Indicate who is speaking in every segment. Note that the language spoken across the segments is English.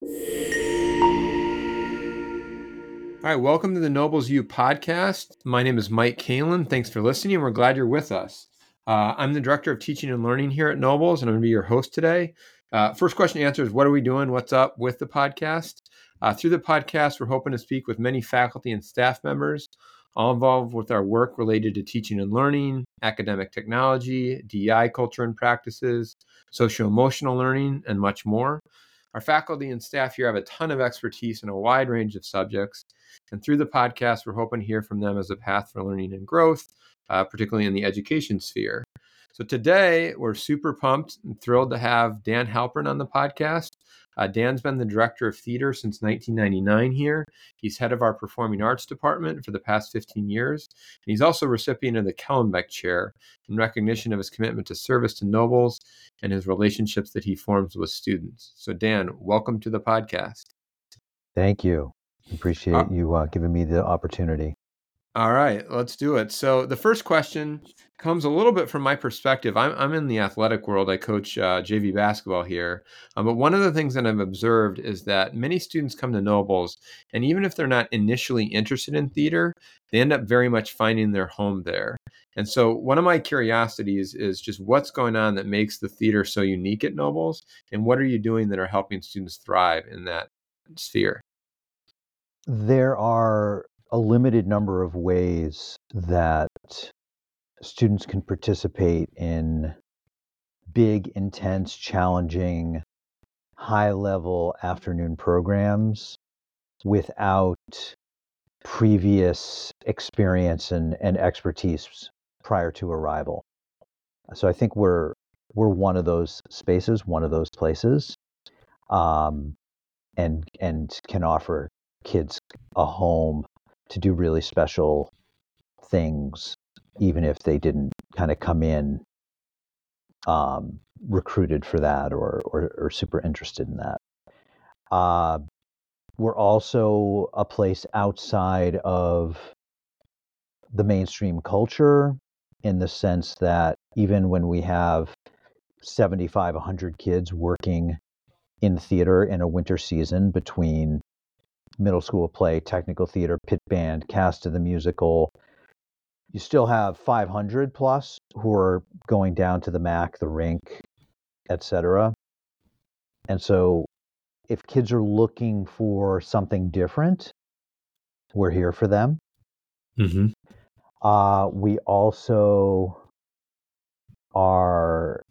Speaker 1: All right, welcome to the Nobles U podcast. My name is Mike Kalin. Thanks for listening. And we're glad you're with us. Uh, I'm the director of teaching and learning here at Nobles, and I'm going to be your host today. Uh, first question answer is What are we doing? What's up with the podcast? Uh, through the podcast, we're hoping to speak with many faculty and staff members, all involved with our work related to teaching and learning, academic technology, DEI culture and practices, social emotional learning, and much more. Our faculty and staff here have a ton of expertise in a wide range of subjects. And through the podcast, we're hoping to hear from them as a path for learning and growth, uh, particularly in the education sphere. So today, we're super pumped and thrilled to have Dan Halperin on the podcast. Uh, Dan's been the director of theater since 1999 here. He's head of our performing arts department for the past 15 years. And he's also recipient of the Kellenbeck Chair in recognition of his commitment to service to nobles and his relationships that he forms with students. So, Dan, welcome to the podcast.
Speaker 2: Thank you. Appreciate uh, you uh, giving me the opportunity.
Speaker 1: All right, let's do it. So the first question comes a little bit from my perspective. I'm, I'm in the athletic world. I coach uh, JV basketball here. Um, but one of the things that I've observed is that many students come to Nobles, and even if they're not initially interested in theater, they end up very much finding their home there. And so one of my curiosities is just what's going on that makes the theater so unique at Nobles, and what are you doing that are helping students thrive in that sphere?
Speaker 2: There are a limited number of ways that students can participate in big, intense, challenging, high level afternoon programs without previous experience and, and expertise prior to arrival. So I think we're we're one of those spaces, one of those places, um, and and can offer kids a home to do really special things, even if they didn't kind of come in um, recruited for that or, or, or super interested in that. Uh, we're also a place outside of the mainstream culture in the sense that even when we have 75 100 kids working in theater in a winter season between middle school play, technical theater, pit band, cast of the musical. You still have 500 plus who are going down to the MAC, the rink, etc. And so, if kids are looking for something different, we're here for them. Mm-hmm. Uh, we also are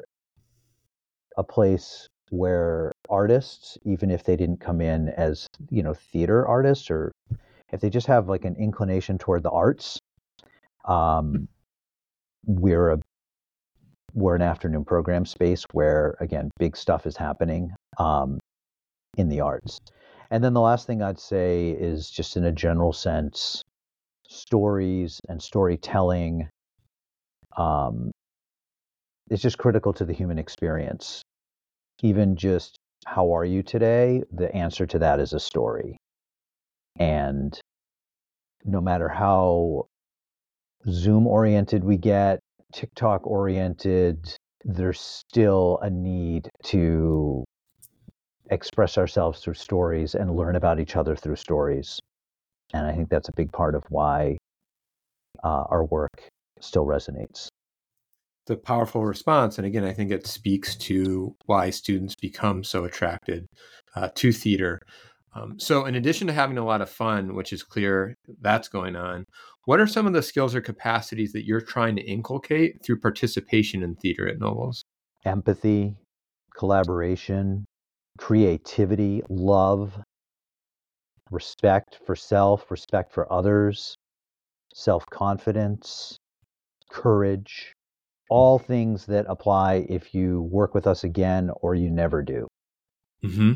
Speaker 2: a place where artists, even if they didn't come in as, you know, theater artists or if they just have like an inclination toward the arts, um, we're a we're an afternoon program space where again big stuff is happening um, in the arts. And then the last thing I'd say is just in a general sense, stories and storytelling um, is just critical to the human experience even just how are you today, the answer to that is a story. And no matter how Zoom oriented we get, TikTok oriented, there's still a need to express ourselves through stories and learn about each other through stories. And I think that's a big part of why uh, our work still resonates
Speaker 1: the powerful response. And again, I think it speaks to why students become so attracted uh, to theater. Um, so, in addition to having a lot of fun, which is clear that's going on, what are some of the skills or capacities that you're trying to inculcate through participation in theater at Nobles?
Speaker 2: Empathy, collaboration, creativity, love, respect for self, respect for others, self confidence, courage, all things that apply if you work with us again or you never do.
Speaker 1: Mm-hmm.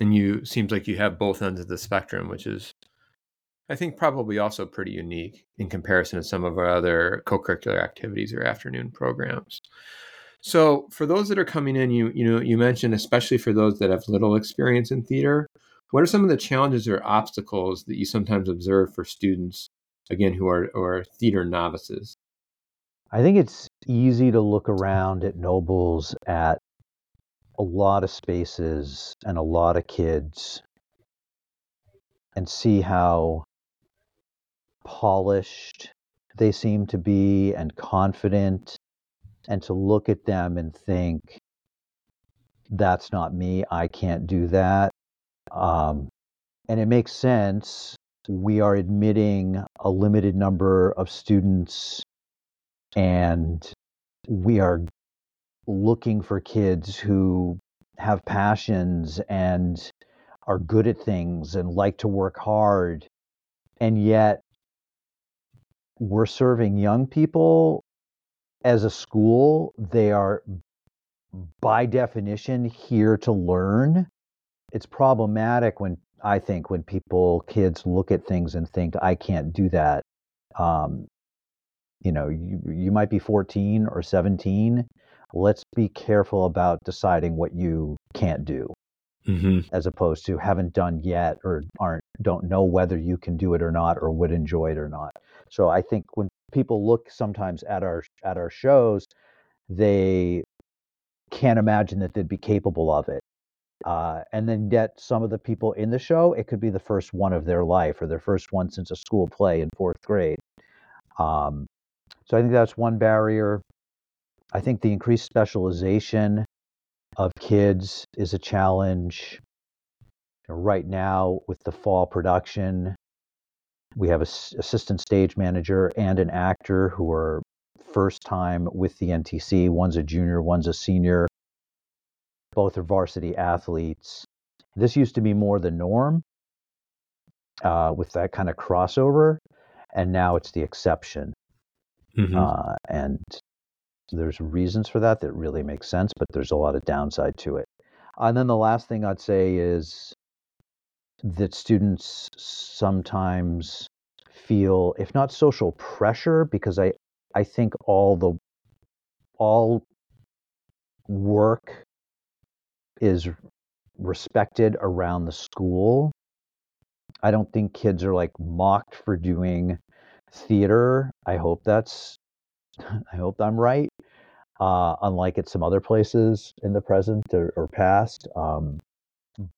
Speaker 1: And you seems like you have both ends of the spectrum, which is, I think, probably also pretty unique in comparison to some of our other co-curricular activities or afternoon programs. So, for those that are coming in, you you know you mentioned especially for those that have little experience in theater, what are some of the challenges or obstacles that you sometimes observe for students again who are or theater novices?
Speaker 2: I think it's easy to look around at nobles at a lot of spaces and a lot of kids and see how polished they seem to be and confident and to look at them and think that's not me i can't do that. Um, and it makes sense. We are admitting a limited number of students and we are looking for kids who have passions and are good at things and like to work hard and yet we're serving young people as a school. They are by definition here to learn. It's problematic when i think when people kids look at things and think i can't do that. Um, you know you, you might be 14 or 17 let's be careful about deciding what you can't do. Mm-hmm. as opposed to haven't done yet or aren't don't know whether you can do it or not or would enjoy it or not. So i think when people look sometimes at our at our shows they can't imagine that they'd be capable of it. Uh, and then yet some of the people in the show it could be the first one of their life or their first one since a school play in fourth grade. Um, so i think that's one barrier I think the increased specialization of kids is a challenge. Right now, with the fall production, we have an assistant stage manager and an actor who are first time with the NTC. One's a junior, one's a senior. Both are varsity athletes. This used to be more the norm uh, with that kind of crossover, and now it's the exception. Mm-hmm. Uh, and there's reasons for that that really make sense, but there's a lot of downside to it. And then the last thing I'd say is that students sometimes feel, if not social pressure, because I, I think all the all work is respected around the school. I don't think kids are like mocked for doing theater. I hope that's I hope I'm right uh, unlike at some other places in the present or, or past. Um,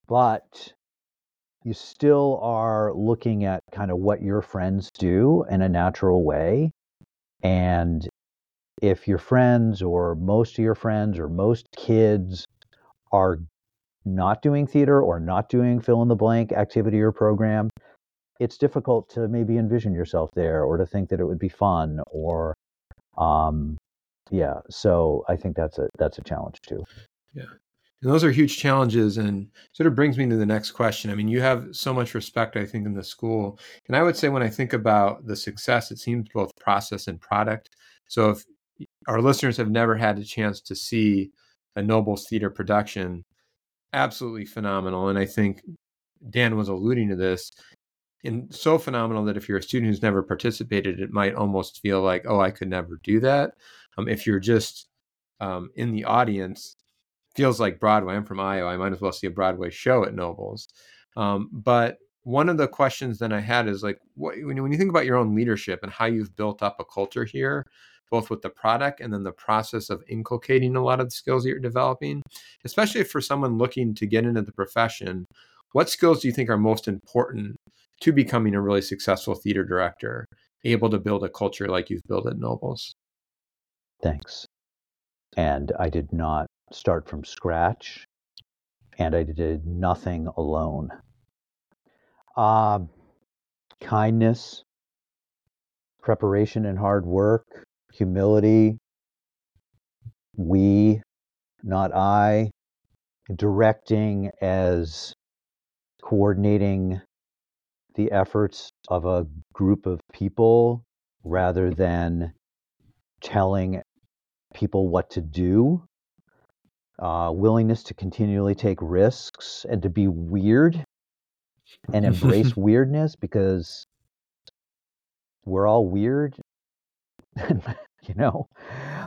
Speaker 2: but you still are looking at kind of what your friends do in a natural way. And if your friends or most of your friends or most kids are not doing theater or not doing fill in the blank activity or program, it's difficult to maybe envision yourself there or to think that it would be fun or um, yeah so i think that's a that's a challenge too.
Speaker 1: Yeah. And those are huge challenges and sort of brings me to the next question. I mean you have so much respect i think in the school. And i would say when i think about the success it seems both process and product. So if our listeners have never had a chance to see a nobles theater production absolutely phenomenal. And i think dan was alluding to this and so phenomenal that if you're a student who's never participated it might almost feel like oh i could never do that um, if you're just um, in the audience, feels like Broadway. I'm from Iowa. I might as well see a Broadway show at Nobles. Um, but one of the questions then I had is like, what, when, you, when you think about your own leadership and how you've built up a culture here, both with the product and then the process of inculcating a lot of the skills that you're developing, especially for someone looking to get into the profession, what skills do you think are most important to becoming a really successful theater director, able to build a culture like you've built at Nobles?
Speaker 2: Thanks. And I did not start from scratch, and I did nothing alone. Uh, kindness, preparation and hard work, humility, we, not I, directing as coordinating the efforts of a group of people rather than telling people what to do, uh, willingness to continually take risks and to be weird and embrace weirdness because we're all weird. you know,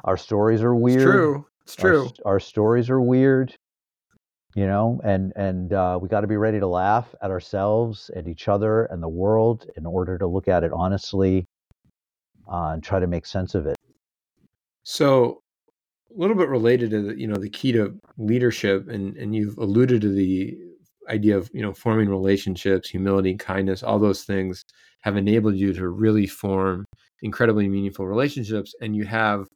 Speaker 2: our stories are weird. It's
Speaker 1: true. It's true.
Speaker 2: Our, our stories are weird. You know, and and uh, we got to be ready to laugh at ourselves, at each other, and the world in order to look at it honestly uh, and try to make sense of it.
Speaker 1: So a little bit related to the, you know the key to leadership, and and you've alluded to the idea of you know forming relationships, humility, kindness, all those things have enabled you to really form incredibly meaningful relationships, and you have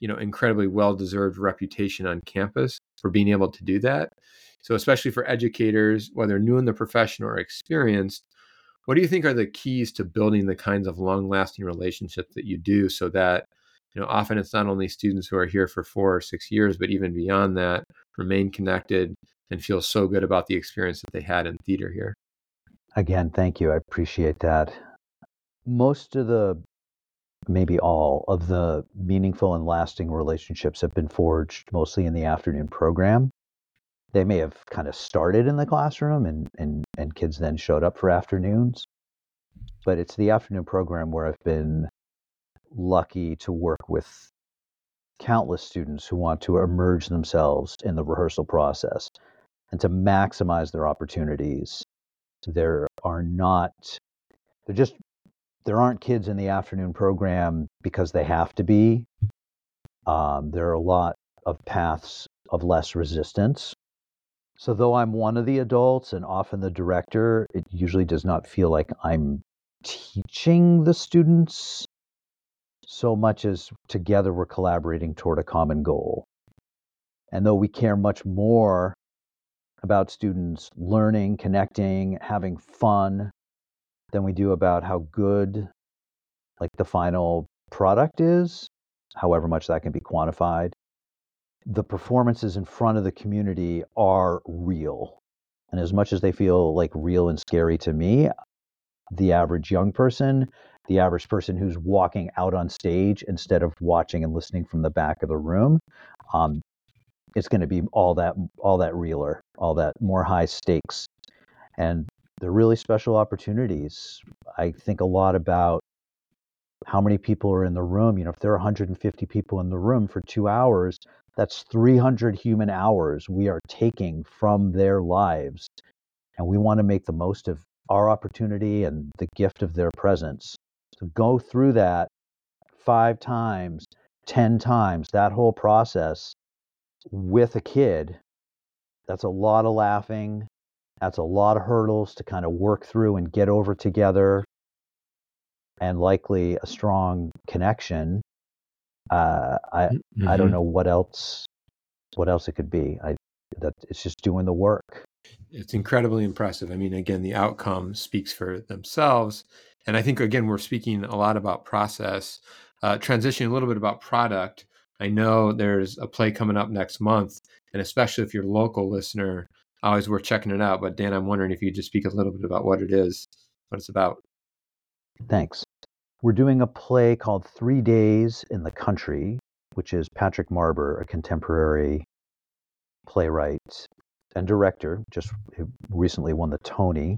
Speaker 1: you know incredibly well deserved reputation on campus for being able to do that. So especially for educators, whether new in the profession or experienced, what do you think are the keys to building the kinds of long lasting relationships that you do so that you know often it's not only students who are here for four or six years but even beyond that remain connected and feel so good about the experience that they had in theater here
Speaker 2: again thank you i appreciate that most of the maybe all of the meaningful and lasting relationships have been forged mostly in the afternoon program they may have kind of started in the classroom and, and, and kids then showed up for afternoons. But it's the afternoon program where I've been lucky to work with countless students who want to emerge themselves in the rehearsal process and to maximize their opportunities. There are not, there just, there aren't kids in the afternoon program because they have to be. Um, there are a lot of paths of less resistance so, though I'm one of the adults and often the director, it usually does not feel like I'm teaching the students so much as together we're collaborating toward a common goal. And though we care much more about students learning, connecting, having fun than we do about how good like the final product is, however much that can be quantified, the performances in front of the community are real. And as much as they feel like real and scary to me, the average young person, the average person who's walking out on stage instead of watching and listening from the back of the room, um, it's going to be all that all that realer, all that more high stakes, and they're really special opportunities. I think a lot about how many people are in the room. You know, if there are 150 people in the room for two hours, that's 300 human hours we are taking from their lives. And we want to make the most of our opportunity and the gift of their presence. To go through that five times, 10 times, that whole process with a kid, that's a lot of laughing. That's a lot of hurdles to kind of work through and get over together, and likely a strong connection uh, I mm-hmm. I don't mm-hmm. know what else what else it could be. I that it's just doing the work.
Speaker 1: It's incredibly impressive. I mean, again, the outcome speaks for themselves, and I think again we're speaking a lot about process, uh, transitioning a little bit about product. I know there's a play coming up next month, and especially if you're a local listener, always worth checking it out. But Dan, I'm wondering if you just speak a little bit about what it is, what it's about.
Speaker 2: Thanks. We're doing a play called Three Days in the Country, which is Patrick Marber, a contemporary playwright and director, just recently won the Tony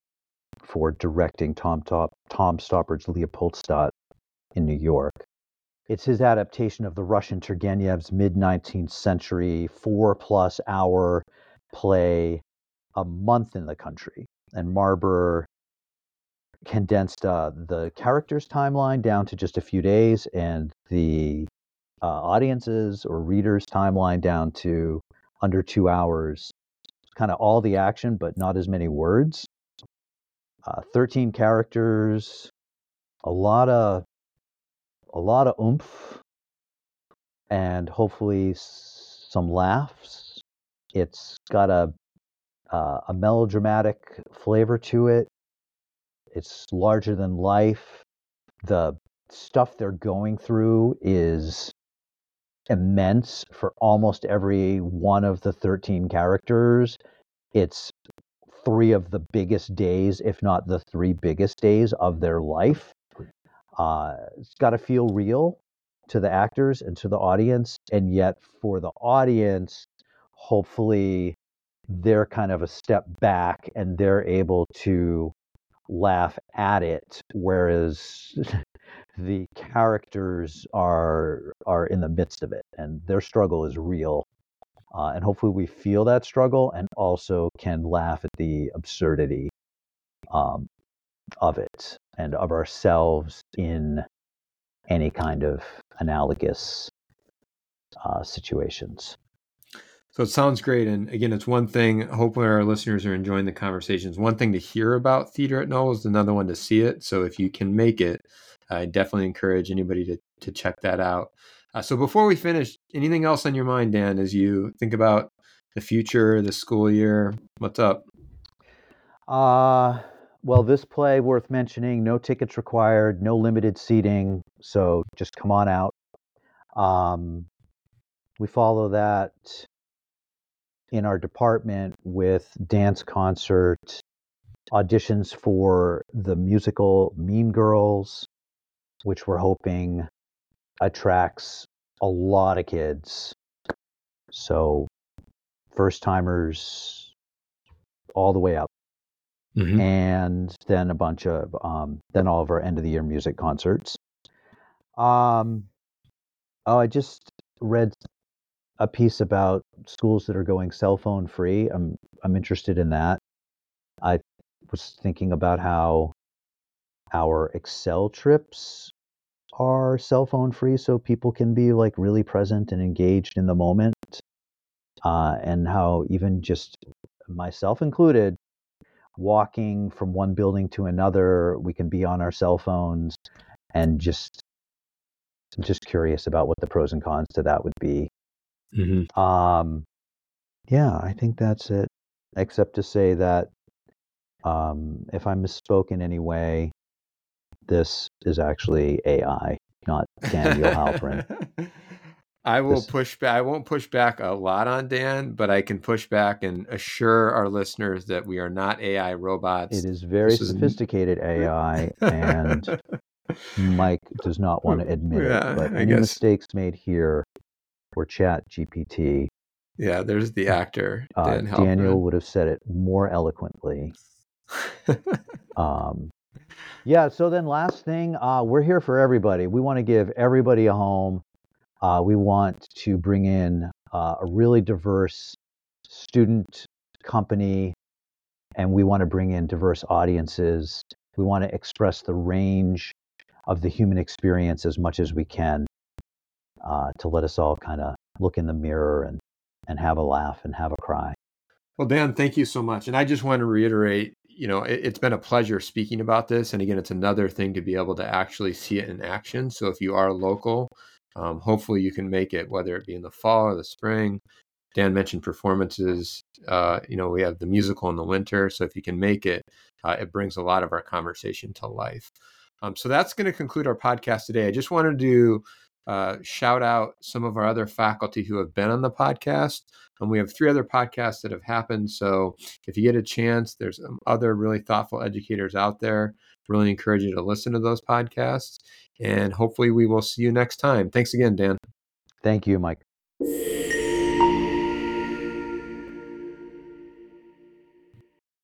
Speaker 2: for directing Tom, Top, Tom Stoppard's Leopoldstadt in New York. It's his adaptation of the Russian Turgenev's mid 19th century four plus hour play, A Month in the Country. And Marber condensed uh, the characters' timeline down to just a few days, and the uh, audiences or readers' timeline down to under two hours. Kind of all the action, but not as many words. Uh, Thirteen characters, a lot of a lot of oomph, and hopefully some laughs. It's got a uh, a melodramatic flavor to it it's larger than life. The stuff they're going through is immense for almost every one of the 13 characters. It's three of the biggest days, if not the three biggest days of their life. Uh, it's got to feel real to the actors and to the audience. And yet, for the audience, hopefully, they're kind of a step back and they're able to laugh at it, whereas the characters are are in the midst of it, and their struggle is real. Uh, and hopefully, we feel that struggle and also can laugh at the absurdity um, of it and of ourselves in any kind of analogous uh, situations.
Speaker 1: So it sounds great. And again, it's one thing, hopefully our listeners are enjoying the conversations. One thing to hear about theater at Nobles, another one to see it. So if you can make it, I definitely encourage anybody to, to check that out. Uh, so before we finish, anything else on your mind, Dan, as you think about the future, the school year? What's up?
Speaker 2: Uh, well, this play worth mentioning, no tickets required, no limited seating. So just come on out. Um, we follow that in our department with dance concert, auditions for the musical Mean Girls, which we're hoping attracts a lot of kids. So first timers all the way up. Mm-hmm. And then a bunch of um, then all of our end of the year music concerts. Um, oh, I just read a piece about schools that are going cell phone free. I'm I'm interested in that. I was thinking about how our Excel trips are cell phone free so people can be like really present and engaged in the moment. Uh, and how even just myself included, walking from one building to another, we can be on our cell phones and just just curious about what the pros and cons to that would be. Mm-hmm. Um, yeah, I think that's it. Except to say that um, if I misspoke in any way, this is actually AI, not Daniel Halperin.
Speaker 1: I will this... push back. I won't push back a lot on Dan, but I can push back and assure our listeners that we are not AI robots.
Speaker 2: It is very this sophisticated is... AI, and Mike does not want to admit yeah, it. But any mistakes made here or Chat GPT.
Speaker 1: Yeah, there's the actor.
Speaker 2: Uh, Daniel would have said it more eloquently. um, yeah. So then, last thing, uh, we're here for everybody. We want to give everybody a home. Uh, we want to bring in uh, a really diverse student company, and we want to bring in diverse audiences. We want to express the range of the human experience as much as we can uh, to let us all kind of look in the mirror and and have a laugh and have a cry.
Speaker 1: Well, Dan, thank you so much. And I just want to reiterate, you know, it, has been a pleasure speaking about this. And again, it's another thing to be able to actually see it in action. So if you are local, um, hopefully you can make it, whether it be in the fall or the spring. Dan mentioned performances. Uh, you know, we have the musical in the winter. So if you can make it, uh, it brings a lot of our conversation to life. Um, so that's going to conclude our podcast today. I just wanted to uh, shout out some of our other faculty who have been on the podcast. And we have three other podcasts that have happened. So if you get a chance, there's other really thoughtful educators out there. Really encourage you to listen to those podcasts. And hopefully, we will see you next time. Thanks again, Dan.
Speaker 2: Thank you, Mike.